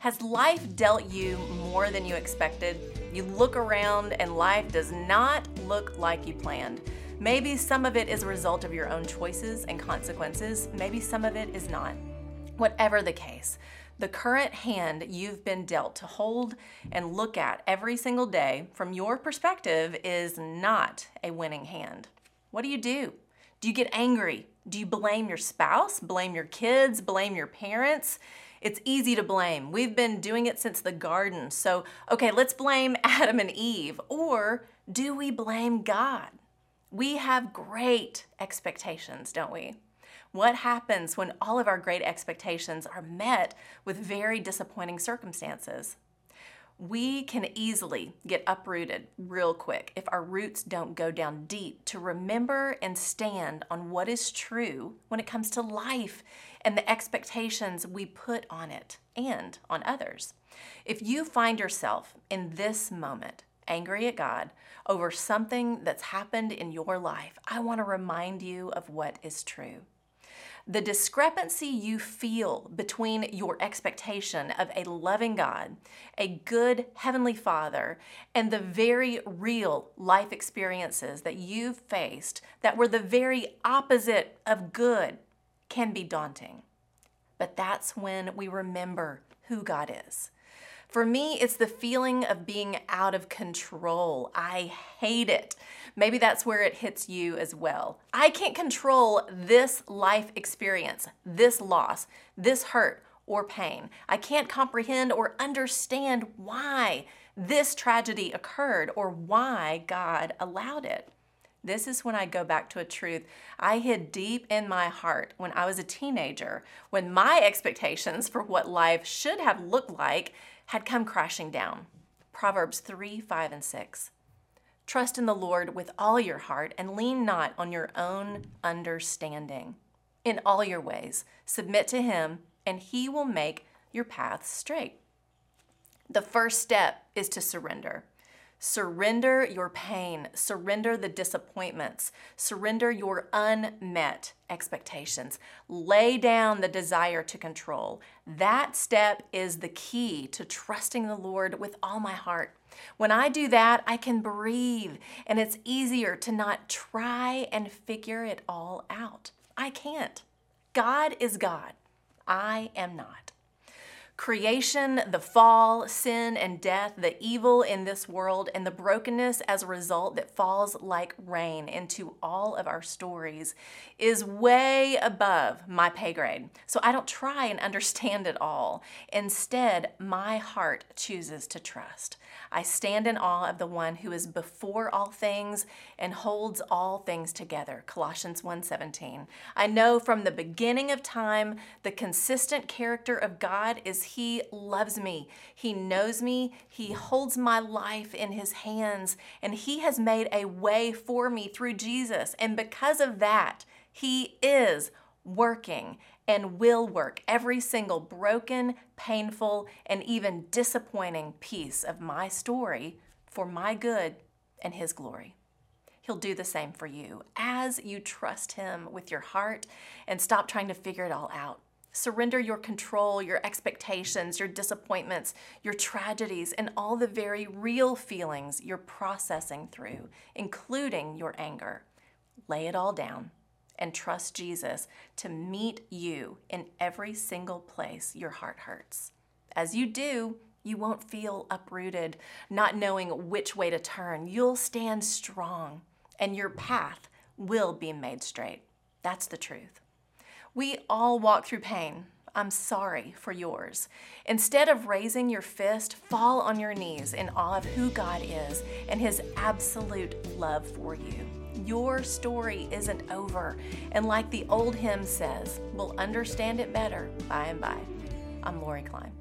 Has life dealt you more than you expected? You look around and life does not look like you planned. Maybe some of it is a result of your own choices and consequences, maybe some of it is not. Whatever the case, the current hand you've been dealt to hold and look at every single day from your perspective is not a winning hand. What do you do? Do you get angry? Do you blame your spouse, blame your kids, blame your parents? It's easy to blame. We've been doing it since the garden. So, okay, let's blame Adam and Eve. Or do we blame God? We have great expectations, don't we? What happens when all of our great expectations are met with very disappointing circumstances? We can easily get uprooted real quick if our roots don't go down deep to remember and stand on what is true when it comes to life and the expectations we put on it and on others. If you find yourself in this moment angry at God over something that's happened in your life, I want to remind you of what is true. The discrepancy you feel between your expectation of a loving God, a good Heavenly Father, and the very real life experiences that you've faced that were the very opposite of good can be daunting. But that's when we remember who God is. For me, it's the feeling of being out of control. I hate it. Maybe that's where it hits you as well. I can't control this life experience, this loss, this hurt or pain. I can't comprehend or understand why this tragedy occurred or why God allowed it. This is when I go back to a truth I hid deep in my heart when I was a teenager, when my expectations for what life should have looked like had come crashing down. Proverbs 3 5 and 6. Trust in the Lord with all your heart and lean not on your own understanding. In all your ways, submit to Him, and He will make your paths straight. The first step is to surrender. Surrender your pain, surrender the disappointments, surrender your unmet expectations. Lay down the desire to control. That step is the key to trusting the Lord with all my heart. When I do that, I can breathe and it's easier to not try and figure it all out. I can't. God is God. I am not. Creation, the fall, sin, and death, the evil in this world, and the brokenness as a result that falls like rain into all of our stories is way above my pay grade. So I don't try and understand it all. Instead, my heart chooses to trust. I stand in awe of the one who is before all things and holds all things together. Colossians 1:17. I know from the beginning of time the consistent character of God is he loves me. He knows me. He holds my life in his hands and he has made a way for me through Jesus. And because of that, he is working and will work every single broken, painful, and even disappointing piece of my story for my good and His glory. He'll do the same for you as you trust Him with your heart and stop trying to figure it all out. Surrender your control, your expectations, your disappointments, your tragedies, and all the very real feelings you're processing through, including your anger. Lay it all down and trust Jesus to meet you in every single place your heart hurts. As you do, you won't feel uprooted, not knowing which way to turn. You'll stand strong, and your path will be made straight. That's the truth. We all walk through pain. I'm sorry for yours. Instead of raising your fist, fall on your knees in awe of who God is and His absolute love for you. Your story isn't over. And like the old hymn says, we'll understand it better by and by. I'm Lori Klein.